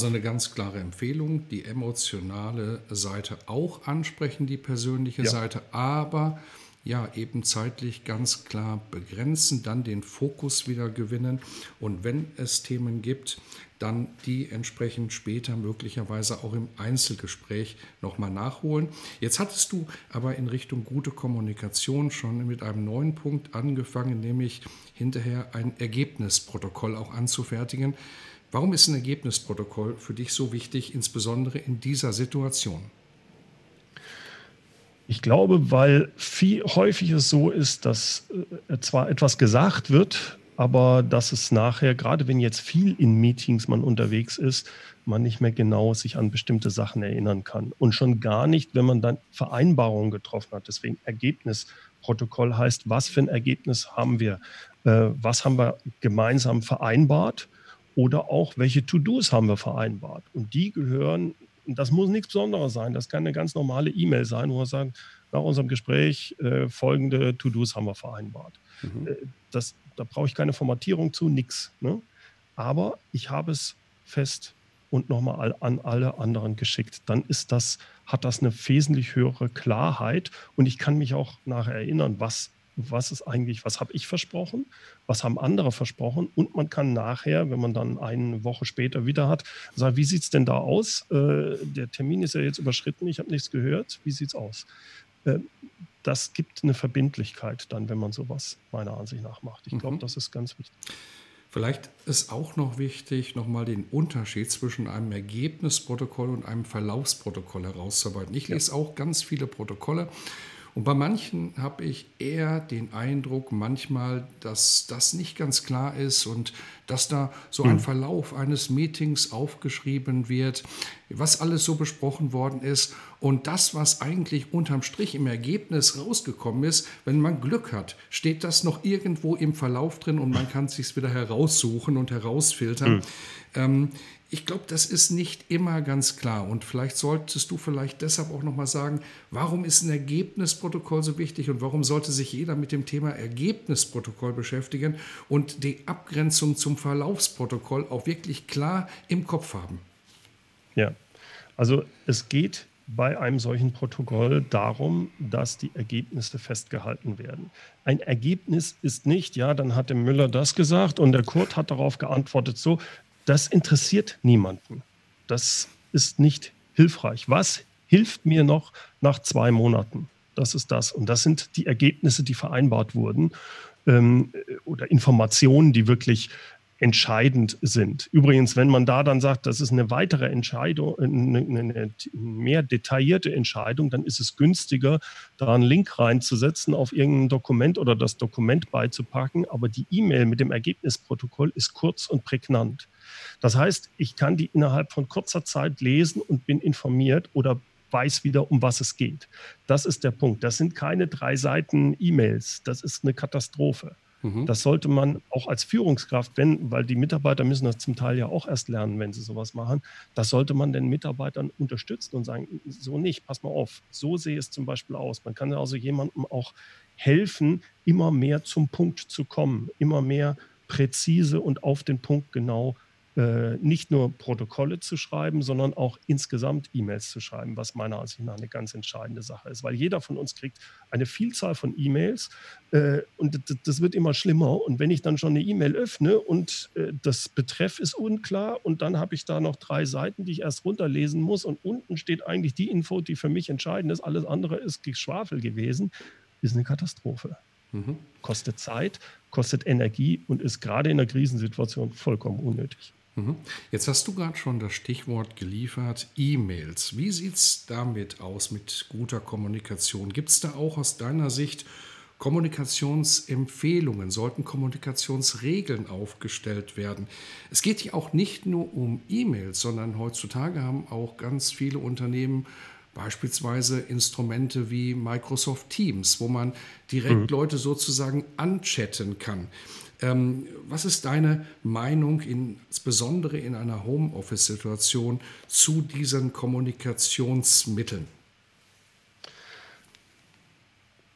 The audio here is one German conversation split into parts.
Also eine ganz klare Empfehlung, die emotionale Seite auch ansprechen, die persönliche ja. Seite, aber ja, eben zeitlich ganz klar begrenzen, dann den Fokus wieder gewinnen und wenn es Themen gibt, dann die entsprechend später möglicherweise auch im Einzelgespräch nochmal nachholen. Jetzt hattest du aber in Richtung gute Kommunikation schon mit einem neuen Punkt angefangen, nämlich hinterher ein Ergebnisprotokoll auch anzufertigen. Warum ist ein Ergebnisprotokoll für dich so wichtig, insbesondere in dieser Situation? Ich glaube, weil viel häufig es so ist, dass äh, zwar etwas gesagt wird, aber dass es nachher, gerade wenn jetzt viel in Meetings man unterwegs ist, man nicht mehr genau sich an bestimmte Sachen erinnern kann. Und schon gar nicht, wenn man dann Vereinbarungen getroffen hat. Deswegen Ergebnisprotokoll heißt, was für ein Ergebnis haben wir? Äh, was haben wir gemeinsam vereinbart? Oder auch, welche To-Dos haben wir vereinbart? Und die gehören, das muss nichts Besonderes sein, das kann eine ganz normale E-Mail sein, wo wir sagen, nach unserem Gespräch äh, folgende To-Dos haben wir vereinbart. Mhm. Äh, das, da brauche ich keine Formatierung zu, nichts. Ne? Aber ich habe es fest und nochmal an alle anderen geschickt. Dann ist das, hat das eine wesentlich höhere Klarheit und ich kann mich auch nachher erinnern, was was ist eigentlich, was habe ich versprochen, was haben andere versprochen und man kann nachher, wenn man dann eine Woche später wieder hat, sagen, wie sieht es denn da aus? Äh, der Termin ist ja jetzt überschritten, ich habe nichts gehört, wie sieht es aus? Äh, das gibt eine Verbindlichkeit dann, wenn man sowas meiner Ansicht nach macht. Ich glaube, mhm. das ist ganz wichtig. Vielleicht ist auch noch wichtig, nochmal den Unterschied zwischen einem Ergebnisprotokoll und einem Verlaufsprotokoll herauszuarbeiten. Ich lese ja. auch ganz viele Protokolle und bei manchen habe ich eher den Eindruck manchmal, dass das nicht ganz klar ist und dass da so ein hm. Verlauf eines Meetings aufgeschrieben wird, was alles so besprochen worden ist und das, was eigentlich unterm Strich im Ergebnis rausgekommen ist, wenn man Glück hat, steht das noch irgendwo im Verlauf drin und man kann es sich wieder heraussuchen und herausfiltern. Ähm, ich glaube, das ist nicht immer ganz klar. Und vielleicht solltest du vielleicht deshalb auch nochmal sagen, warum ist ein Ergebnisprotokoll so wichtig und warum sollte sich jeder mit dem Thema Ergebnisprotokoll beschäftigen und die Abgrenzung zum Verlaufsprotokoll auch wirklich klar im Kopf haben? Ja, also es geht bei einem solchen Protokoll darum, dass die Ergebnisse festgehalten werden. Ein Ergebnis ist nicht, ja, dann hat der Müller das gesagt und der Kurt hat darauf geantwortet, so, das interessiert niemanden. Das ist nicht hilfreich. Was hilft mir noch nach zwei Monaten? Das ist das. Und das sind die Ergebnisse, die vereinbart wurden ähm, oder Informationen, die wirklich entscheidend sind. Übrigens, wenn man da dann sagt, das ist eine weitere Entscheidung, eine, eine, mehr detaillierte Entscheidung, dann ist es günstiger, da einen Link reinzusetzen auf irgendein Dokument oder das Dokument beizupacken. Aber die E-Mail mit dem Ergebnisprotokoll ist kurz und prägnant. Das heißt, ich kann die innerhalb von kurzer Zeit lesen und bin informiert oder weiß wieder, um was es geht. Das ist der Punkt. Das sind keine drei Seiten E-Mails. Das ist eine Katastrophe. Mhm. Das sollte man auch als Führungskraft, wenn, weil die Mitarbeiter müssen das zum Teil ja auch erst lernen, wenn sie sowas machen, das sollte man den Mitarbeitern unterstützen und sagen, so nicht, pass mal auf, so sehe es zum Beispiel aus. Man kann also jemandem auch helfen, immer mehr zum Punkt zu kommen, immer mehr präzise und auf den Punkt genau äh, nicht nur Protokolle zu schreiben, sondern auch insgesamt E-Mails zu schreiben, was meiner Ansicht nach eine ganz entscheidende Sache ist, weil jeder von uns kriegt eine Vielzahl von E-Mails äh, und das wird immer schlimmer. Und wenn ich dann schon eine E-Mail öffne und äh, das Betreff ist unklar und dann habe ich da noch drei Seiten, die ich erst runterlesen muss und unten steht eigentlich die Info, die für mich entscheidend ist, alles andere ist Geschwafel gewesen, ist eine Katastrophe. Mhm. Kostet Zeit, kostet Energie und ist gerade in einer Krisensituation vollkommen unnötig. Mhm. Jetzt hast du gerade schon das Stichwort geliefert, E-Mails. Wie sieht es damit aus mit guter Kommunikation? Gibt es da auch aus deiner Sicht Kommunikationsempfehlungen, sollten Kommunikationsregeln aufgestellt werden. Es geht hier auch nicht nur um E-Mails, sondern heutzutage haben auch ganz viele Unternehmen beispielsweise Instrumente wie Microsoft Teams, wo man direkt mhm. Leute sozusagen anchatten kann. Ähm, was ist deine Meinung, insbesondere in einer Homeoffice-Situation, zu diesen Kommunikationsmitteln?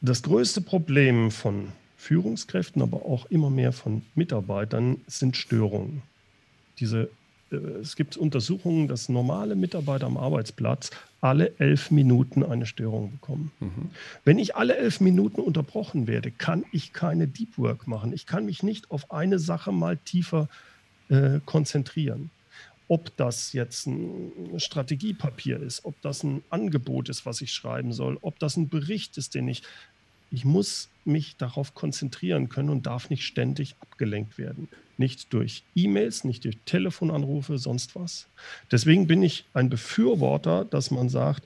Das größte Problem von Führungskräften, aber auch immer mehr von Mitarbeitern sind Störungen. Diese, äh, es gibt Untersuchungen, dass normale Mitarbeiter am Arbeitsplatz alle elf Minuten eine Störung bekommen. Mhm. Wenn ich alle elf Minuten unterbrochen werde, kann ich keine Deep Work machen. Ich kann mich nicht auf eine Sache mal tiefer äh, konzentrieren. Ob das jetzt ein Strategiepapier ist, ob das ein Angebot ist, was ich schreiben soll, ob das ein Bericht ist, den ich ich muss mich darauf konzentrieren können und darf nicht ständig abgelenkt werden. Nicht durch E-Mails, nicht durch Telefonanrufe, sonst was. Deswegen bin ich ein Befürworter, dass man sagt,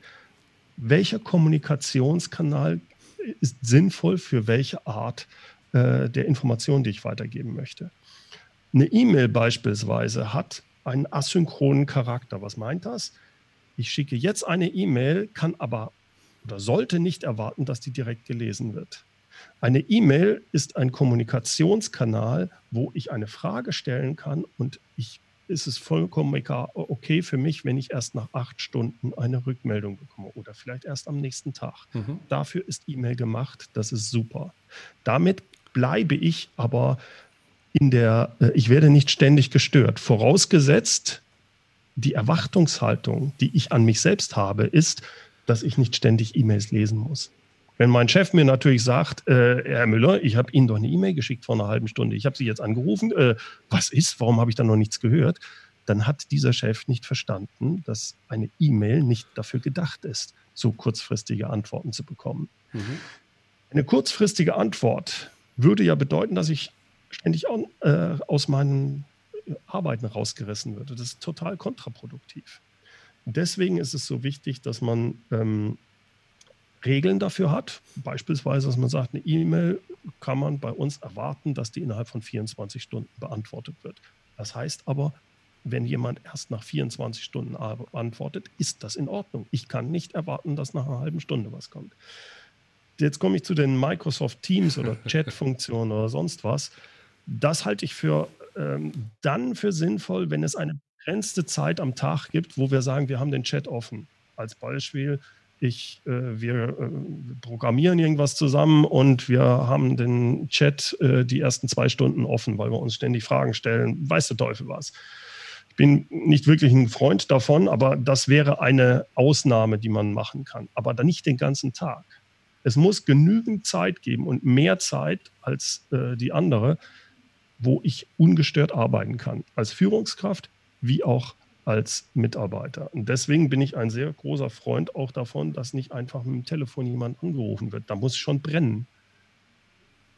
welcher Kommunikationskanal ist sinnvoll für welche Art äh, der Information, die ich weitergeben möchte. Eine E-Mail beispielsweise hat einen asynchronen Charakter. Was meint das? Ich schicke jetzt eine E-Mail, kann aber oder sollte nicht erwarten, dass die direkt gelesen wird. Eine E-Mail ist ein Kommunikationskanal, wo ich eine Frage stellen kann und ich ist es vollkommen okay für mich, wenn ich erst nach acht Stunden eine Rückmeldung bekomme oder vielleicht erst am nächsten Tag. Mhm. Dafür ist E-Mail gemacht. Das ist super. Damit bleibe ich aber in der, äh, ich werde nicht ständig gestört. Vorausgesetzt, die Erwartungshaltung, die ich an mich selbst habe, ist, dass ich nicht ständig E-Mails lesen muss. Wenn mein Chef mir natürlich sagt, äh, Herr Müller, ich habe Ihnen doch eine E-Mail geschickt vor einer halben Stunde, ich habe Sie jetzt angerufen, äh, was ist, warum habe ich da noch nichts gehört? Dann hat dieser Chef nicht verstanden, dass eine E-Mail nicht dafür gedacht ist, so kurzfristige Antworten zu bekommen. Mhm. Eine kurzfristige Antwort würde ja bedeuten, dass ich ständig auch, äh, aus meinen Arbeiten rausgerissen würde. Das ist total kontraproduktiv. Deswegen ist es so wichtig, dass man ähm, Regeln dafür hat. Beispielsweise, dass man sagt, eine E-Mail kann man bei uns erwarten, dass die innerhalb von 24 Stunden beantwortet wird. Das heißt aber, wenn jemand erst nach 24 Stunden antwortet, ist das in Ordnung. Ich kann nicht erwarten, dass nach einer halben Stunde was kommt. Jetzt komme ich zu den Microsoft Teams oder Chat-Funktionen oder sonst was. Das halte ich für ähm, dann für sinnvoll, wenn es eine begrenzte Zeit am Tag gibt, wo wir sagen, wir haben den Chat offen. Als Beispiel, ich, äh, wir äh, programmieren irgendwas zusammen und wir haben den Chat äh, die ersten zwei Stunden offen, weil wir uns ständig Fragen stellen, weiß der Teufel was. Ich bin nicht wirklich ein Freund davon, aber das wäre eine Ausnahme, die man machen kann, aber dann nicht den ganzen Tag. Es muss genügend Zeit geben und mehr Zeit als äh, die andere, wo ich ungestört arbeiten kann. Als Führungskraft wie auch als Mitarbeiter. Und deswegen bin ich ein sehr großer Freund auch davon, dass nicht einfach mit dem Telefon jemand angerufen wird. Da muss schon brennen.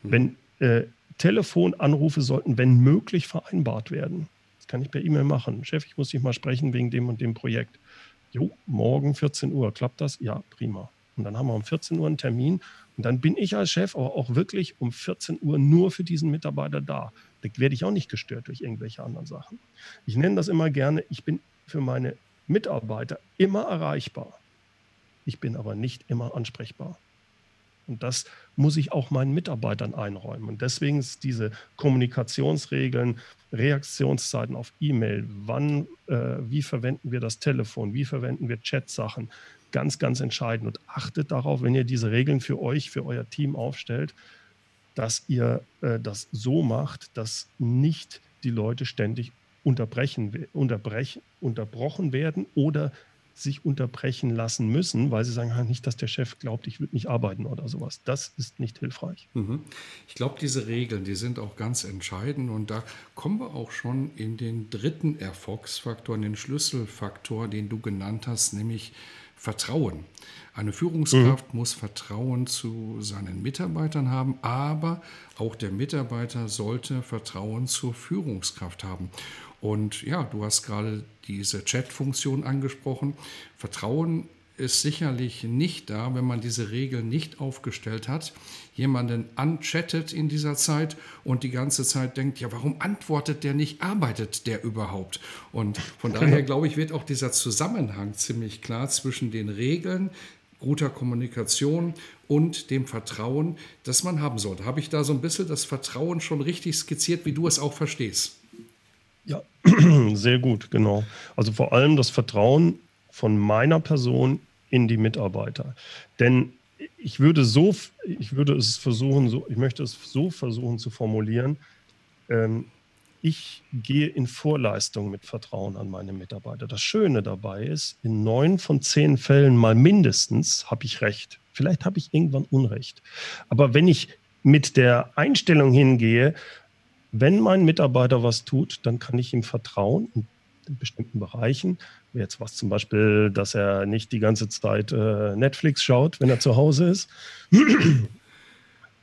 Hm. Wenn äh, Telefonanrufe sollten, wenn möglich, vereinbart werden. Das kann ich per E-Mail machen. Chef, ich muss dich mal sprechen wegen dem und dem Projekt. Jo, morgen 14 Uhr. Klappt das? Ja, prima. Und dann haben wir um 14 Uhr einen Termin. Und dann bin ich als Chef aber auch wirklich um 14 Uhr nur für diesen Mitarbeiter da. Da werde ich auch nicht gestört durch irgendwelche anderen Sachen. Ich nenne das immer gerne, ich bin für meine Mitarbeiter immer erreichbar. Ich bin aber nicht immer ansprechbar. Und das muss ich auch meinen Mitarbeitern einräumen. Und deswegen ist diese Kommunikationsregeln, Reaktionszeiten auf E-Mail, wann, äh, wie verwenden wir das Telefon, wie verwenden wir Chat-Sachen, ganz, ganz entscheidend. Und achtet darauf, wenn ihr diese Regeln für euch, für euer Team aufstellt, dass ihr äh, das so macht, dass nicht die Leute ständig unterbrechen, unterbrechen, unterbrochen werden oder sich unterbrechen lassen müssen, weil sie sagen, nicht, dass der Chef glaubt, ich würde nicht arbeiten oder sowas. Das ist nicht hilfreich. Mhm. Ich glaube, diese Regeln, die sind auch ganz entscheidend und da kommen wir auch schon in den dritten Erfolgsfaktor, in den Schlüsselfaktor, den du genannt hast, nämlich Vertrauen. Eine Führungskraft mhm. muss Vertrauen zu seinen Mitarbeitern haben, aber auch der Mitarbeiter sollte Vertrauen zur Führungskraft haben. Und ja, du hast gerade diese Chat-Funktion angesprochen. Vertrauen ist sicherlich nicht da, wenn man diese Regeln nicht aufgestellt hat, jemanden anchattet in dieser Zeit und die ganze Zeit denkt, ja, warum antwortet der nicht, arbeitet der überhaupt? Und von daher, glaube ich, wird auch dieser Zusammenhang ziemlich klar zwischen den Regeln, guter Kommunikation und dem Vertrauen, das man haben sollte. Habe ich da so ein bisschen das Vertrauen schon richtig skizziert, wie du es auch verstehst? Ja, sehr gut, genau. Also vor allem das Vertrauen von meiner Person in die Mitarbeiter. Denn ich würde so, ich würde es versuchen, so, ich möchte es so versuchen zu formulieren. Ähm, ich gehe in Vorleistung mit Vertrauen an meine Mitarbeiter. Das Schöne dabei ist, in neun von zehn Fällen mal mindestens habe ich recht. Vielleicht habe ich irgendwann Unrecht. Aber wenn ich mit der Einstellung hingehe, wenn mein Mitarbeiter was tut, dann kann ich ihm vertrauen in, in bestimmten Bereichen. Jetzt was zum Beispiel, dass er nicht die ganze Zeit äh, Netflix schaut, wenn er zu Hause ist.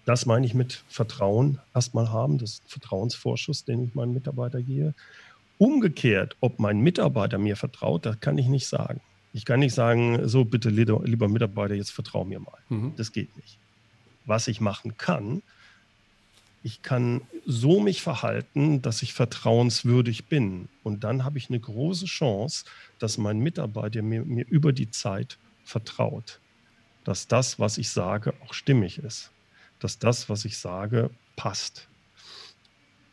Das meine ich mit Vertrauen erstmal haben. Das ist ein Vertrauensvorschuss, den ich meinen Mitarbeiter gehe. Umgekehrt, ob mein Mitarbeiter mir vertraut, das kann ich nicht sagen. Ich kann nicht sagen, so bitte, lieber Mitarbeiter, jetzt vertrau mir mal. Mhm. Das geht nicht. Was ich machen kann, ich kann so mich verhalten, dass ich vertrauenswürdig bin. Und dann habe ich eine große Chance, dass mein Mitarbeiter mir, mir über die Zeit vertraut. Dass das, was ich sage, auch stimmig ist dass das, was ich sage, passt.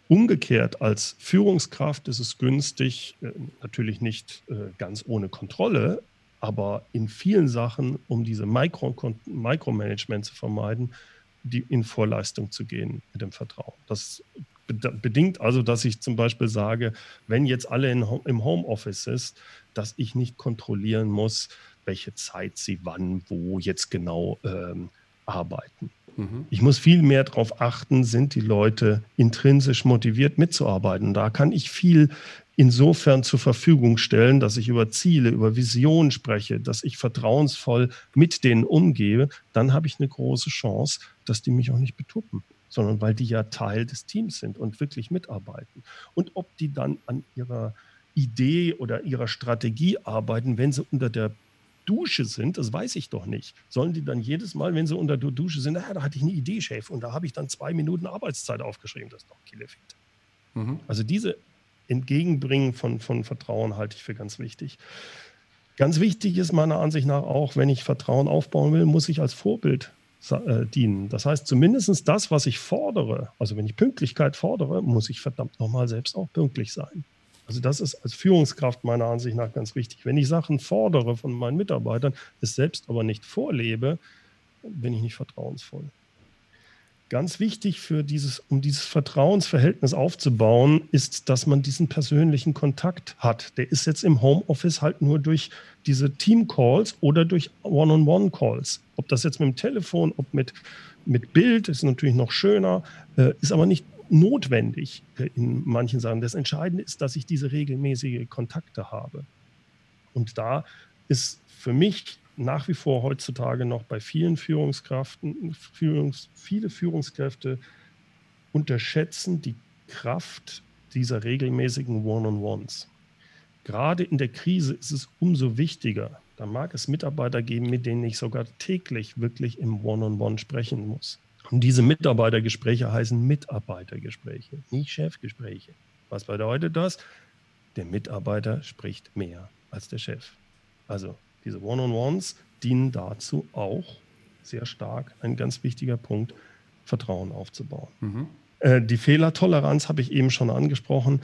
Umgekehrt, als Führungskraft ist es günstig, äh, natürlich nicht äh, ganz ohne Kontrolle, aber in vielen Sachen, um diese Mikro Micromanagement zu vermeiden, die in Vorleistung zu gehen mit dem Vertrauen. Das bedingt also, dass ich zum Beispiel sage, wenn jetzt alle in, im Homeoffice sind, dass ich nicht kontrollieren muss, welche Zeit sie wann, wo jetzt genau ähm, arbeiten. Mhm. Ich muss viel mehr darauf achten, sind die Leute intrinsisch motiviert mitzuarbeiten. Da kann ich viel insofern zur Verfügung stellen, dass ich über Ziele, über Visionen spreche, dass ich vertrauensvoll mit denen umgehe. Dann habe ich eine große Chance, dass die mich auch nicht betuppen sondern weil die ja Teil des Teams sind und wirklich mitarbeiten. Und ob die dann an ihrer Idee oder ihrer Strategie arbeiten, wenn sie unter der Dusche sind, das weiß ich doch nicht. Sollen die dann jedes Mal, wenn sie unter der Dusche sind, ah, da hatte ich eine Idee, Chef, und da habe ich dann zwei Minuten Arbeitszeit aufgeschrieben. Das ist doch Killefit. Mhm. Also diese Entgegenbringen von, von Vertrauen halte ich für ganz wichtig. Ganz wichtig ist meiner Ansicht nach auch, wenn ich Vertrauen aufbauen will, muss ich als Vorbild äh, dienen. Das heißt, zumindest das, was ich fordere, also wenn ich Pünktlichkeit fordere, muss ich verdammt nochmal selbst auch pünktlich sein. Also das ist als Führungskraft meiner Ansicht nach ganz wichtig. Wenn ich Sachen fordere von meinen Mitarbeitern, es selbst aber nicht vorlebe, bin ich nicht vertrauensvoll. Ganz wichtig für dieses, um dieses Vertrauensverhältnis aufzubauen, ist, dass man diesen persönlichen Kontakt hat. Der ist jetzt im Homeoffice halt nur durch diese Team-Calls oder durch One-on-One-Calls. Ob das jetzt mit dem Telefon, ob mit, mit Bild, ist natürlich noch schöner, äh, ist aber nicht notwendig in manchen Sachen. Das Entscheidende ist, dass ich diese regelmäßige Kontakte habe. Und da ist für mich nach wie vor heutzutage noch bei vielen Führungskräften, Führungs, viele Führungskräfte unterschätzen die Kraft dieser regelmäßigen One-on-Ones. Gerade in der Krise ist es umso wichtiger. Da mag es Mitarbeiter geben, mit denen ich sogar täglich wirklich im One-on-One -on -One sprechen muss. Und diese Mitarbeitergespräche heißen Mitarbeitergespräche, nicht Chefgespräche. Was bedeutet das? Der Mitarbeiter spricht mehr als der Chef. Also diese One-on-Ones dienen dazu auch sehr stark, ein ganz wichtiger Punkt, Vertrauen aufzubauen. Mhm. Äh, die Fehlertoleranz habe ich eben schon angesprochen.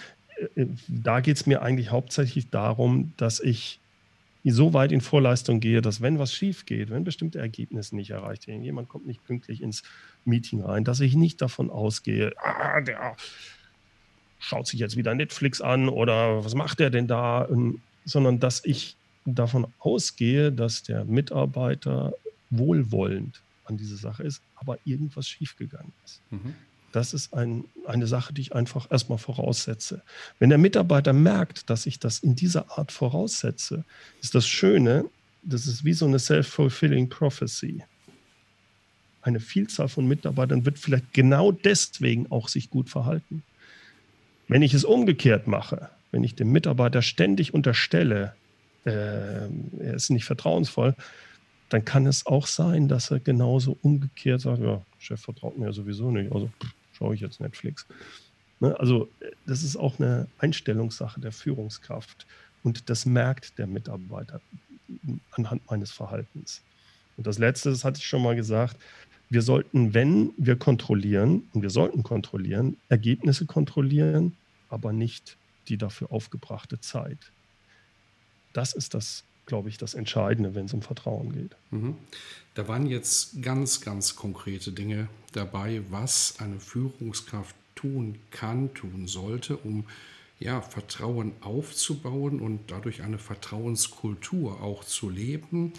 Äh, da geht es mir eigentlich hauptsächlich darum, dass ich so weit in Vorleistung gehe, dass wenn was schief geht, wenn bestimmte Ergebnisse nicht erreicht werden, jemand kommt nicht pünktlich ins Meeting rein, dass ich nicht davon ausgehe, ah, der schaut sich jetzt wieder Netflix an oder was macht der denn da, ähm, sondern dass ich davon ausgehe, dass der Mitarbeiter wohlwollend an diese Sache ist, aber irgendwas schiefgegangen ist. Mhm. Das ist ein, eine Sache, die ich einfach erstmal voraussetze. Wenn der Mitarbeiter merkt, dass ich das in dieser Art voraussetze, ist das Schöne, das ist wie so eine self-fulfilling prophecy. Eine Vielzahl von Mitarbeitern wird vielleicht genau deswegen auch sich gut verhalten. Wenn ich es umgekehrt mache, wenn ich dem Mitarbeiter ständig unterstelle, äh, er ist nicht vertrauensvoll, dann kann es auch sein, dass er genauso umgekehrt sagt, ja, Chef vertraut mir sowieso nicht, also schaue ich jetzt Netflix. Ne? Also das ist auch eine Einstellungssache der Führungskraft und das merkt der Mitarbeiter anhand meines Verhaltens. Und das Letzte, das hatte ich schon mal gesagt, wir sollten, wenn wir kontrollieren, und wir sollten kontrollieren, Ergebnisse kontrollieren, aber nicht die dafür aufgebrachte Zeit. Das ist das, glaube ich, das Entscheidende, wenn es um Vertrauen geht. Mhm. Da waren jetzt ganz, ganz konkrete Dinge dabei, was eine Führungskraft tun kann, tun sollte, um ja, Vertrauen aufzubauen und dadurch eine Vertrauenskultur auch zu leben.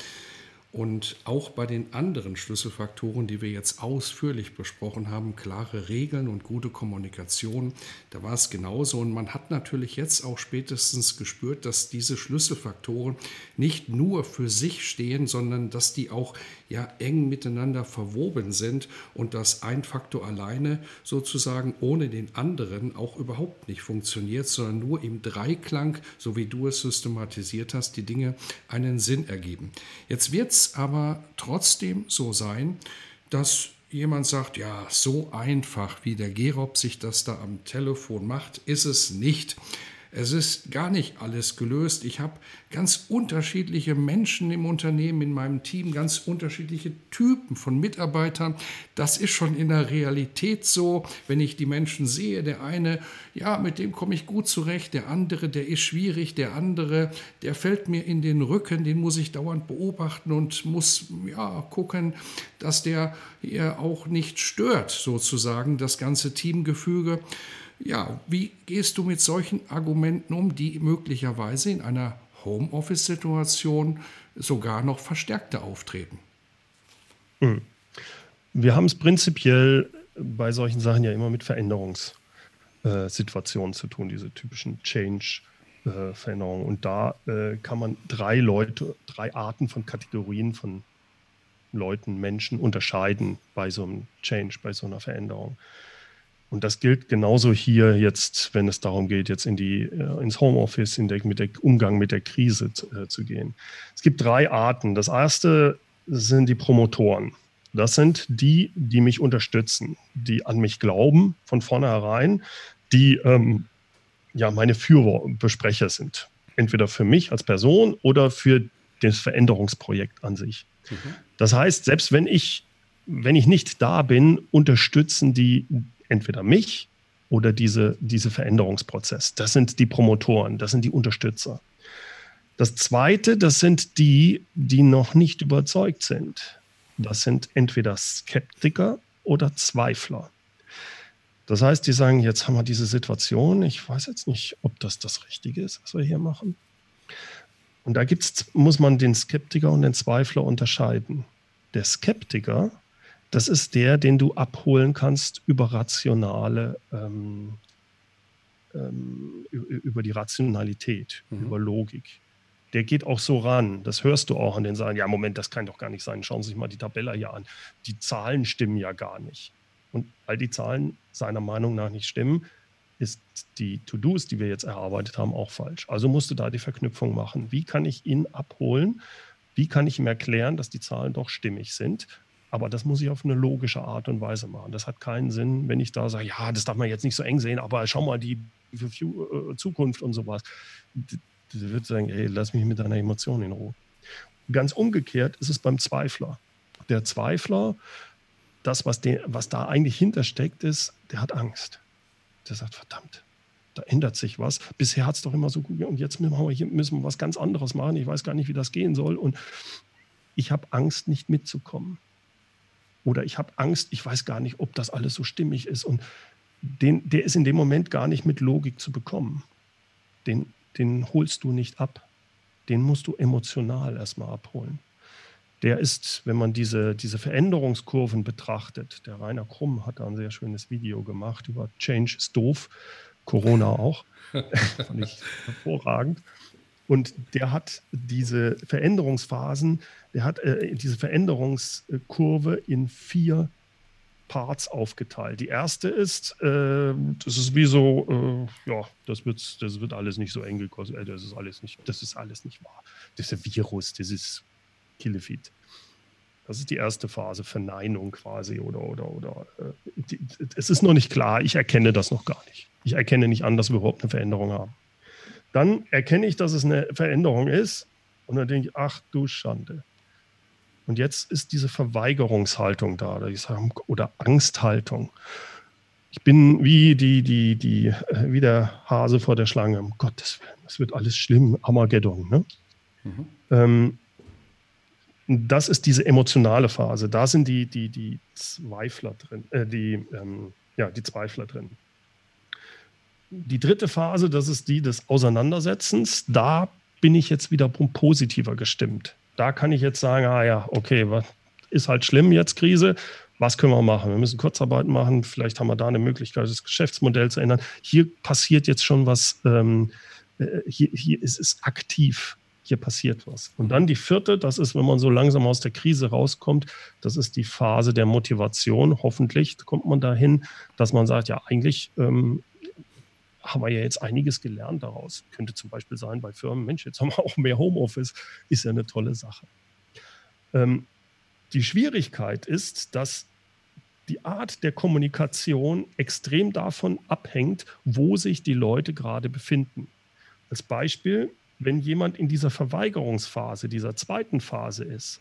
Und auch bei den anderen Schlüsselfaktoren, die wir jetzt ausführlich besprochen haben, klare Regeln und gute Kommunikation, da war es genauso. Und man hat natürlich jetzt auch spätestens gespürt, dass diese Schlüsselfaktoren nicht nur für sich stehen, sondern dass die auch ja eng miteinander verwoben sind und dass ein Faktor alleine sozusagen ohne den anderen auch überhaupt nicht funktioniert, sondern nur im Dreiklang, so wie du es systematisiert hast, die Dinge einen Sinn ergeben. Jetzt wird aber trotzdem so sein, dass jemand sagt, ja, so einfach, wie der Gerob sich das da am Telefon macht, ist es nicht. Es ist gar nicht alles gelöst. Ich habe ganz unterschiedliche Menschen im Unternehmen, in meinem Team, ganz unterschiedliche Typen von Mitarbeitern. Das ist schon in der Realität so, wenn ich die Menschen sehe. Der eine, ja, mit dem komme ich gut zurecht. Der andere, der ist schwierig. Der andere, der fällt mir in den Rücken. Den muss ich dauernd beobachten und muss, ja, gucken, dass der auch nicht stört, sozusagen, das ganze Teamgefüge. Ja, wie gehst du mit solchen Argumenten um, die möglicherweise in einer Homeoffice-Situation sogar noch verstärkter auftreten? Hm. Wir haben es prinzipiell bei solchen Sachen ja immer mit Veränderungssituationen zu tun, diese typischen Change-Veränderungen. Und da äh, kann man drei Leute, drei Arten von Kategorien von Leuten, Menschen unterscheiden bei so einem Change, bei so einer Veränderung. Und das gilt genauso hier jetzt, wenn es darum geht, jetzt in die, äh, ins Homeoffice, in der, mit dem Umgang mit der Krise zu, äh, zu gehen. Es gibt drei Arten. Das erste sind die Promotoren. Das sind die, die mich unterstützen, die an mich glauben von vornherein, die ähm, ja meine Führerbesprecher sind. Entweder für mich als Person oder für das Veränderungsprojekt an sich. Mhm. Das heißt, selbst wenn ich, wenn ich nicht da bin, unterstützen die entweder mich oder diese, diese Veränderungsprozess. Das sind die Promotoren, das sind die Unterstützer. Das zweite, das sind die, die noch nicht überzeugt sind. Das sind entweder Skeptiker oder Zweifler. Das heißt, die sagen, jetzt haben wir diese Situation, ich weiß jetzt nicht, ob das das Richtige ist, was wir hier machen. Und da gibt's, muss man den Skeptiker und den Zweifler unterscheiden. Der Skeptiker das ist der, den du abholen kannst über rationale, ähm, ähm, über die Rationalität, mhm. über Logik. Der geht auch so ran. Das hörst du auch an den Sagen. Ja, Moment, das kann doch gar nicht sein. Schauen Sie sich mal die Tabelle hier an. Die Zahlen stimmen ja gar nicht. Und weil die Zahlen seiner Meinung nach nicht stimmen, ist die To-Dos, die wir jetzt erarbeitet haben, auch falsch. Also musst du da die Verknüpfung machen. Wie kann ich ihn abholen? Wie kann ich ihm erklären, dass die Zahlen doch stimmig sind? Aber das muss ich auf eine logische Art und Weise machen. Das hat keinen Sinn, wenn ich da sage, ja, das darf man jetzt nicht so eng sehen, aber schau mal die äh, Zukunft und sowas. Die wird sagen, ey, lass mich mit deiner Emotion in Ruhe. Ganz umgekehrt ist es beim Zweifler. Der Zweifler, das, was, den, was da eigentlich hintersteckt, ist, der hat Angst. Der sagt, verdammt, da ändert sich was. Bisher hat es doch immer so gut und jetzt müssen wir, müssen wir was ganz anderes machen. Ich weiß gar nicht, wie das gehen soll. Und ich habe Angst, nicht mitzukommen. Oder ich habe Angst, ich weiß gar nicht, ob das alles so stimmig ist. Und den, der ist in dem Moment gar nicht mit Logik zu bekommen. Den, den holst du nicht ab. Den musst du emotional erstmal abholen. Der ist, wenn man diese, diese Veränderungskurven betrachtet, der Rainer Krumm hat da ein sehr schönes Video gemacht über Change ist doof, Corona auch. Fand ich hervorragend. Und der hat diese Veränderungsphasen, der hat äh, diese Veränderungskurve in vier Parts aufgeteilt. Die erste ist, äh, das ist wie so, äh, ja, das wird, das wird alles nicht so eng gekostet, äh, das ist alles nicht, das ist alles nicht wahr. Das ist ein Virus, das ist Killefeed. Das ist die erste Phase, Verneinung quasi oder oder oder. Äh, die, es ist noch nicht klar, ich erkenne das noch gar nicht. Ich erkenne nicht an, dass wir überhaupt eine Veränderung haben. Dann erkenne ich, dass es eine Veränderung ist und dann denke ich, ach du Schande. Und jetzt ist diese Verweigerungshaltung da oder Angsthaltung. Ich bin wie, die, die, die, äh, wie der Hase vor der Schlange. Um Gottes Willen, es wird alles schlimm. Armageddon. Ne? Mhm. Ähm, das ist diese emotionale Phase. Da sind die, die, die Zweifler drin, äh, die, ähm, ja, die Zweifler drin. Die dritte Phase, das ist die des Auseinandersetzens. Da bin ich jetzt wieder positiver gestimmt. Da kann ich jetzt sagen, ah ja, okay, ist halt schlimm jetzt Krise. Was können wir machen? Wir müssen Kurzarbeit machen. Vielleicht haben wir da eine Möglichkeit, das Geschäftsmodell zu ändern. Hier passiert jetzt schon was. Ähm, äh, hier, hier ist es aktiv hier passiert was. Und dann die vierte, das ist, wenn man so langsam aus der Krise rauskommt, das ist die Phase der Motivation. Hoffentlich kommt man dahin, dass man sagt, ja, eigentlich ähm, haben wir ja jetzt einiges gelernt daraus. Könnte zum Beispiel sein bei Firmen, Mensch, jetzt haben wir auch mehr Homeoffice, ist ja eine tolle Sache. Ähm, die Schwierigkeit ist, dass die Art der Kommunikation extrem davon abhängt, wo sich die Leute gerade befinden. Als Beispiel, wenn jemand in dieser Verweigerungsphase, dieser zweiten Phase ist,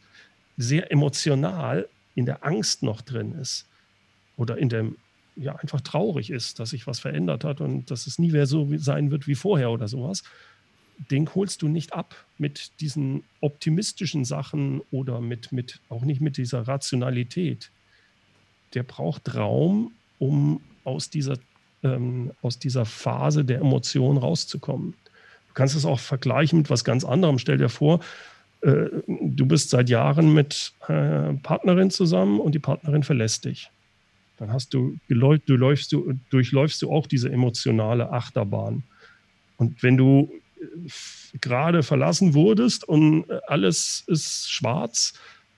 sehr emotional in der Angst noch drin ist oder in dem, ja, einfach traurig ist, dass sich was verändert hat und dass es nie mehr so sein wird wie vorher oder sowas, den holst du nicht ab mit diesen optimistischen Sachen oder mit, mit auch nicht mit dieser Rationalität. Der braucht Raum, um aus dieser, ähm, aus dieser Phase der Emotionen rauszukommen. Du kannst es auch vergleichen mit was ganz anderem. Stell dir vor, äh, du bist seit Jahren mit äh, Partnerin zusammen und die Partnerin verlässt dich. Dann hast du, du, läufst, du durchläufst du auch diese emotionale Achterbahn. Und wenn du äh, gerade verlassen wurdest und alles ist schwarz,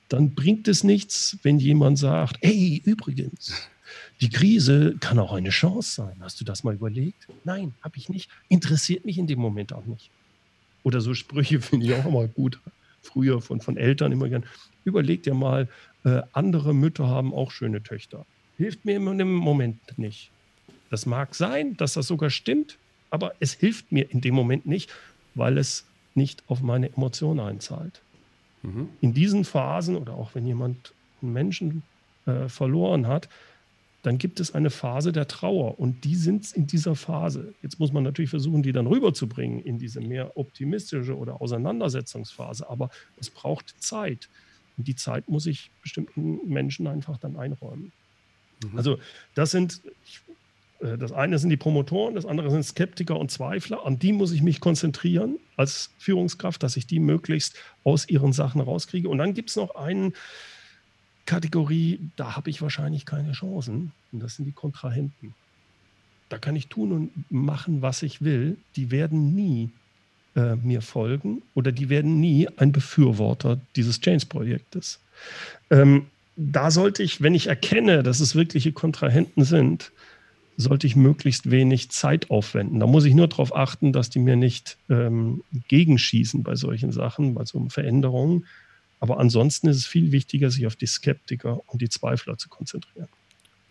dann bringt es nichts, wenn jemand sagt, hey, übrigens, die Krise kann auch eine Chance sein. Hast du das mal überlegt? Nein, habe ich nicht. Interessiert mich in dem Moment auch nicht. Oder so Sprüche finde ich auch immer gut. Früher von, von Eltern immer gern. Überleg dir mal, äh, andere Mütter haben auch schöne Töchter. Hilft mir in dem Moment nicht. Das mag sein, dass das sogar stimmt, aber es hilft mir in dem Moment nicht, weil es nicht auf meine Emotionen einzahlt. Mhm. In diesen Phasen oder auch wenn jemand einen Menschen äh, verloren hat, dann gibt es eine Phase der Trauer und die sind in dieser Phase. Jetzt muss man natürlich versuchen, die dann rüberzubringen in diese mehr optimistische oder Auseinandersetzungsphase, aber es braucht Zeit. Und die Zeit muss ich bestimmten Menschen einfach dann einräumen. Mhm. Also das sind, äh, das eine sind die Promotoren, das andere sind Skeptiker und Zweifler. An die muss ich mich konzentrieren als Führungskraft, dass ich die möglichst aus ihren Sachen rauskriege. Und dann gibt es noch einen, Kategorie, da habe ich wahrscheinlich keine Chancen. Und das sind die Kontrahenten. Da kann ich tun und machen, was ich will. Die werden nie äh, mir folgen oder die werden nie ein Befürworter dieses Change-Projektes. Ähm, da sollte ich, wenn ich erkenne, dass es wirkliche Kontrahenten sind, sollte ich möglichst wenig Zeit aufwenden. Da muss ich nur darauf achten, dass die mir nicht ähm, gegenschießen bei solchen Sachen, bei so Veränderungen, aber ansonsten ist es viel wichtiger, sich auf die Skeptiker und die Zweifler zu konzentrieren.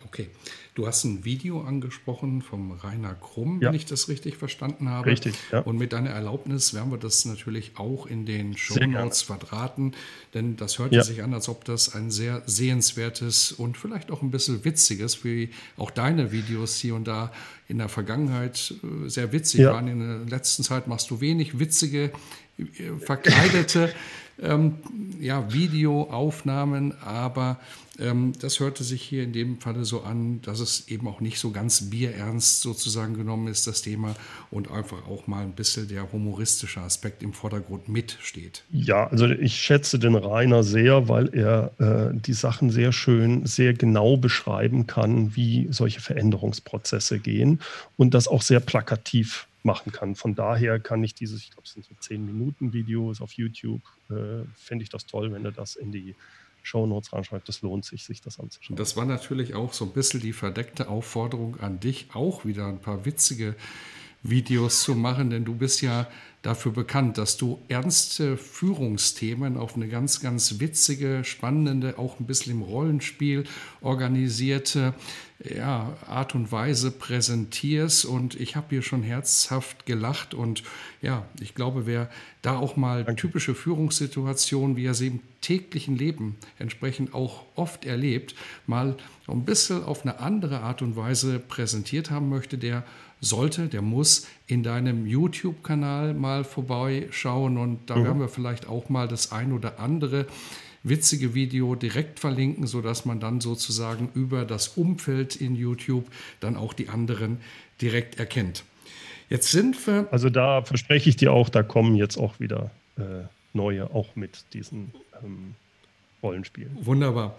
Okay, du hast ein Video angesprochen vom Rainer Krumm, ja. wenn ich das richtig verstanden habe. Richtig, ja. Und mit deiner Erlaubnis werden wir das natürlich auch in den Show Notes verdrahten, denn das hört ja. sich an, als ob das ein sehr sehenswertes und vielleicht auch ein bisschen witziges, wie auch deine Videos hier und da in der Vergangenheit äh, sehr witzig waren. In der letzten Zeit machst du wenig witzige, äh, verkleidete ähm, ja, Videoaufnahmen, aber ähm, das hörte sich hier in dem Falle so an, dass es eben auch nicht so ganz bierernst sozusagen genommen ist, das Thema, und einfach auch mal ein bisschen der humoristische Aspekt im Vordergrund mitsteht. Ja, also ich schätze den Rainer sehr, weil er äh, die Sachen sehr schön, sehr genau beschreiben kann, wie solche Veränderungsprozesse gehen und das auch sehr plakativ machen kann. Von daher kann ich dieses, ich glaube, es sind so 10 Minuten Videos auf YouTube, äh, fände ich das toll, wenn er das in die Shownotes reinschreibt. Das lohnt sich, sich das anzuschauen. Das war natürlich auch so ein bisschen die verdeckte Aufforderung an dich, auch wieder ein paar witzige Videos zu machen, denn du bist ja dafür bekannt, dass du ernste Führungsthemen auf eine ganz, ganz witzige, spannende, auch ein bisschen im Rollenspiel organisierte ja, Art und Weise präsentierst. Und ich habe hier schon herzhaft gelacht. Und ja, ich glaube, wer da auch mal Danke. typische Führungssituationen, wie er sie im täglichen Leben entsprechend auch oft erlebt, mal ein bisschen auf eine andere Art und Weise präsentiert haben möchte, der sollte, der muss in deinem YouTube-Kanal mal vorbeischauen und da mhm. werden wir vielleicht auch mal das ein oder andere witzige Video direkt verlinken, sodass man dann sozusagen über das Umfeld in YouTube dann auch die anderen direkt erkennt. Jetzt sind wir. Also da verspreche ich dir auch, da kommen jetzt auch wieder äh, neue, auch mit diesen ähm, Rollenspielen. Wunderbar.